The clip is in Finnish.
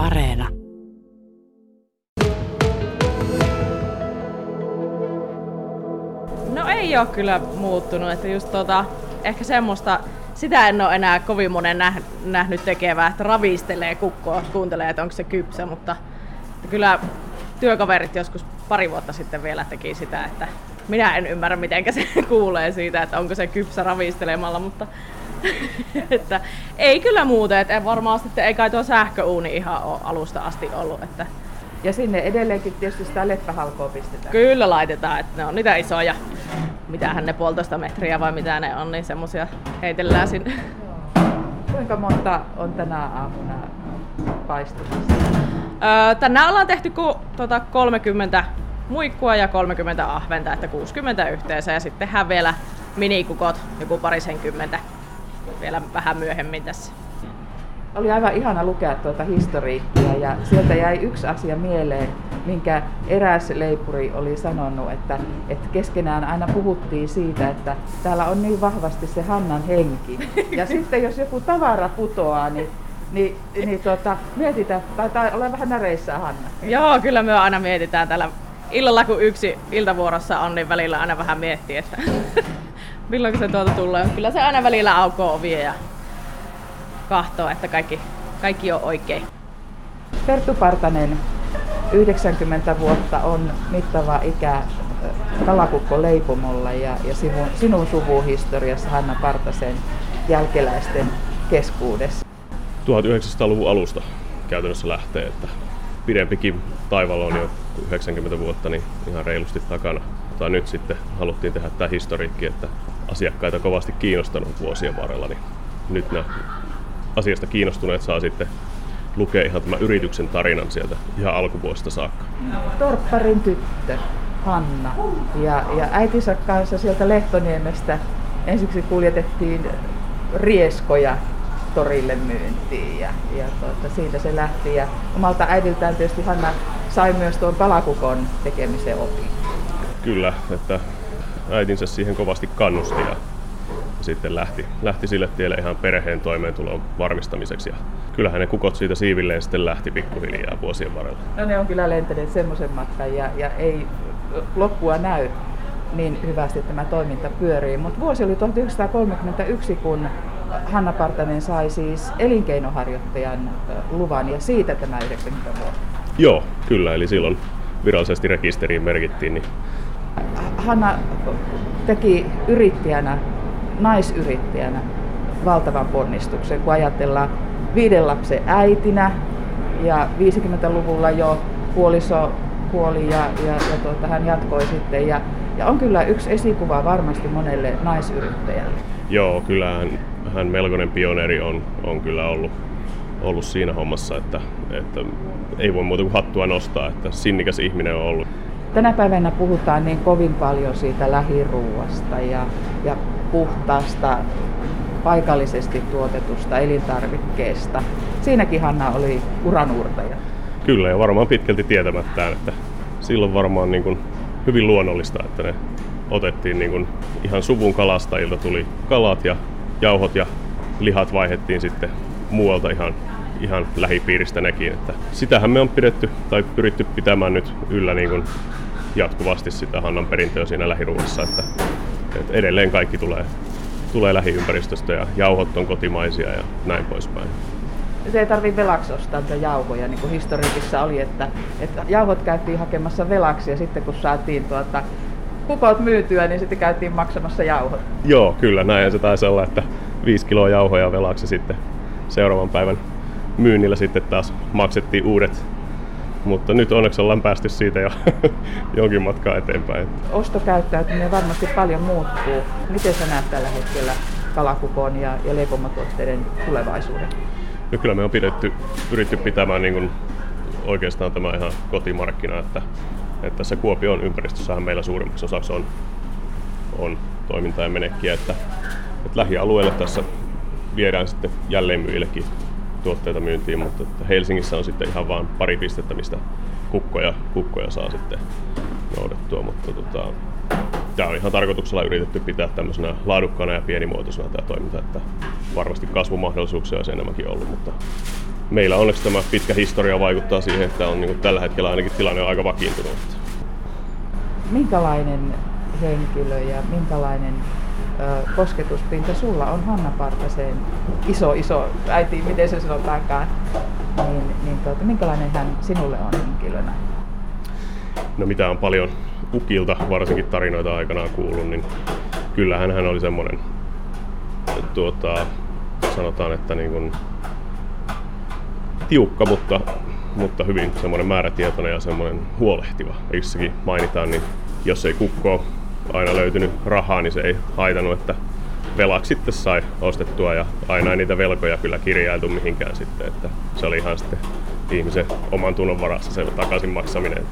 Areena. No ei ole kyllä muuttunut, että just tota, ehkä semmoista, sitä en ole enää kovin monen näh, nähnyt tekevää, että ravistelee kukkoa, kuuntelee, että onko se kypsä, mutta kyllä työkaverit joskus pari vuotta sitten vielä teki sitä, että minä en ymmärrä, miten se kuulee siitä, että onko se kypsä ravistelemalla, mutta että ei kyllä muuten, että varmaan sitten ei kai tuo sähköuuni ihan ole alusta asti ollut. Että ja sinne edelleenkin tietysti sitä leppähalkoa pistetään. Kyllä laitetaan, että ne on niitä isoja, mitähän ne puolitoista metriä vai mitä ne on, niin semmosia heitellään sinne. Kuinka monta on tänä aamuna paistumassa? Öö, tänään ollaan tehty ku, tota, 30 muikkua ja 30 ahventa, että 60 yhteensä ja sitten tehdään vielä minikukot, joku parisenkymmentä vielä vähän myöhemmin tässä. Oli aivan ihana lukea tuota historiikkia ja sieltä jäi yksi asia mieleen, minkä eräs leipuri oli sanonut, että, että keskenään aina puhuttiin siitä, että täällä on niin vahvasti se Hannan henki. Ja sitten jos joku tavara putoaa, niin niin, niin tuota, mietitään, tai olla vähän näreissä Hanna. Joo, kyllä me aina mietitään täällä illalla, kun yksi iltavuorossa on, niin välillä aina vähän miettii, että milloin se tuolta tulee. Kyllä se aina välillä aukoo ovia ja kahtoo, että kaikki, kaikki on oikein. Perttu Partanen, 90 vuotta on mittava ikä kalakukko leipomolla ja, ja sinun, sinun suvuhistoriassa Hanna Partasen jälkeläisten keskuudessa. 1900-luvun alusta käytännössä lähtee, että pidempikin taivaalla on jo 90 vuotta, niin ihan reilusti takana. Mutta nyt sitten haluttiin tehdä tämä historiikki, että asiakkaita kovasti kiinnostanut vuosien varrella, niin nyt nämä asiasta kiinnostuneet saa sitten lukea ihan tämän yrityksen tarinan sieltä ihan alkuvuosista saakka. Torpparin tyttö Hanna ja, ja äitinsä kanssa sieltä Lehtoniemestä ensiksi kuljetettiin rieskoja torille myyntiin ja, ja tuota, siitä se lähti. Ja omalta äidiltään tietysti Hanna sai myös tuon palakukon tekemisen opin. Kyllä, että äitinsä siihen kovasti kannusti ja sitten lähti, lähti sille tielle ihan perheen toimeentulon varmistamiseksi. Ja kyllähän ne kukot siitä siivilleen sitten lähti pikkuhiljaa vuosien varrella. No ne on kyllä lentäneet semmoisen matkan ja, ja ei loppua näy niin hyvästi tämä toiminta pyörii. Mutta vuosi oli 1931, kun Hanna Partanen sai siis elinkeinoharjoittajan luvan ja siitä tämä 90 vuotta. Joo, kyllä. Eli silloin virallisesti rekisteriin merkittiin. Niin... Hanna teki yrittäjänä, naisyrittäjänä valtavan ponnistuksen, kun ajatellaan viiden lapsen äitinä ja 50-luvulla jo puoliso kuoli ja, ja, ja tuota, hän jatkoi sitten. Ja, ja on kyllä yksi esikuva varmasti monelle naisyrittäjälle. Joo, kyllähän hän melkoinen pioneeri on, on kyllä ollut, ollut siinä hommassa, että, että ei voi muuta kuin hattua nostaa, että sinnikäs ihminen on ollut. Tänä päivänä puhutaan niin kovin paljon siitä lähiruuasta ja, ja puhtaasta paikallisesti tuotetusta elintarvikkeesta. Siinäkin Hanna oli uranuurtaja. Kyllä ja varmaan pitkälti tietämättään, että silloin varmaan niin kuin hyvin luonnollista, että ne otettiin niin kuin ihan suvun kalastajilta tuli kalat ja jauhot ja lihat vaihettiin sitten muualta ihan, ihan lähipiiristä nekin. Että sitähän me on pidetty tai pyritty pitämään nyt yllä niin kuin jatkuvasti sitä Hannan perintöä siinä lähiruuassa, että, että edelleen kaikki tulee, tulee lähiympäristöstä ja jauhot on kotimaisia ja näin poispäin. Se ei tarvitse velaksi ostaa jauhoja, niin kuin historiikissa oli, että, että jauhot käytiin hakemassa velaksi ja sitten kun saatiin tuota, kukot myytyä, niin sitten käytiin maksamassa jauhot. Joo, kyllä, näin se taisi olla, että 5 kiloa jauhoja velaksi sitten seuraavan päivän myynnillä sitten taas maksettiin uudet. Mutta nyt onneksi ollaan päästy siitä jo jonkin matkaa eteenpäin. Ostokäyttäytyminen varmasti paljon muuttuu. Miten sä näet tällä hetkellä kalakukon ja, ja leipomatuotteiden tulevaisuuden? No kyllä me on pidetty, pyritty pitämään niin kuin oikeastaan tämä ihan kotimarkkina, että että tässä Kuopion ympäristössähän meillä suurimmaksi osaksi on, on toimintaa ja menekkiä, että, että lähialueelle tässä viedään sitten jälleenmyyjillekin tuotteita myyntiin, mutta Helsingissä on sitten ihan vain pari pistettä, mistä kukkoja, kukkoja saa sitten noudettua, mutta tota, tämä on ihan tarkoituksella yritetty pitää tämmöisenä laadukkaana ja pienimuotoisena tämä toiminta, että varmasti kasvumahdollisuuksia olisi enemmänkin ollut, mutta meillä onneksi tämä pitkä historia vaikuttaa siihen, että on niin tällä hetkellä ainakin tilanne on aika vakiintunut. Minkälainen henkilö ja minkälainen kosketuspinta sulla on Hanna Partaseen iso iso äiti, miten se sanotaankaan, niin, niin tuota, minkälainen hän sinulle on henkilönä? No mitä on paljon Ukilta varsinkin tarinoita aikanaan kuullut, niin kyllähän hän oli semmoinen, tuota, sanotaan, että niin kuin tiukka, mutta, mutta hyvin semmoinen määrätietoinen ja semmoinen huolehtiva. Jossakin mainitaan, niin jos ei kukko aina löytynyt rahaa, niin se ei haitannut, että velaksi sitten sai ostettua ja aina ei niitä velkoja kyllä kirjailtu mihinkään sitten, että se oli ihan sitten ihmisen oman tunnon varassa se takaisin maksaminen.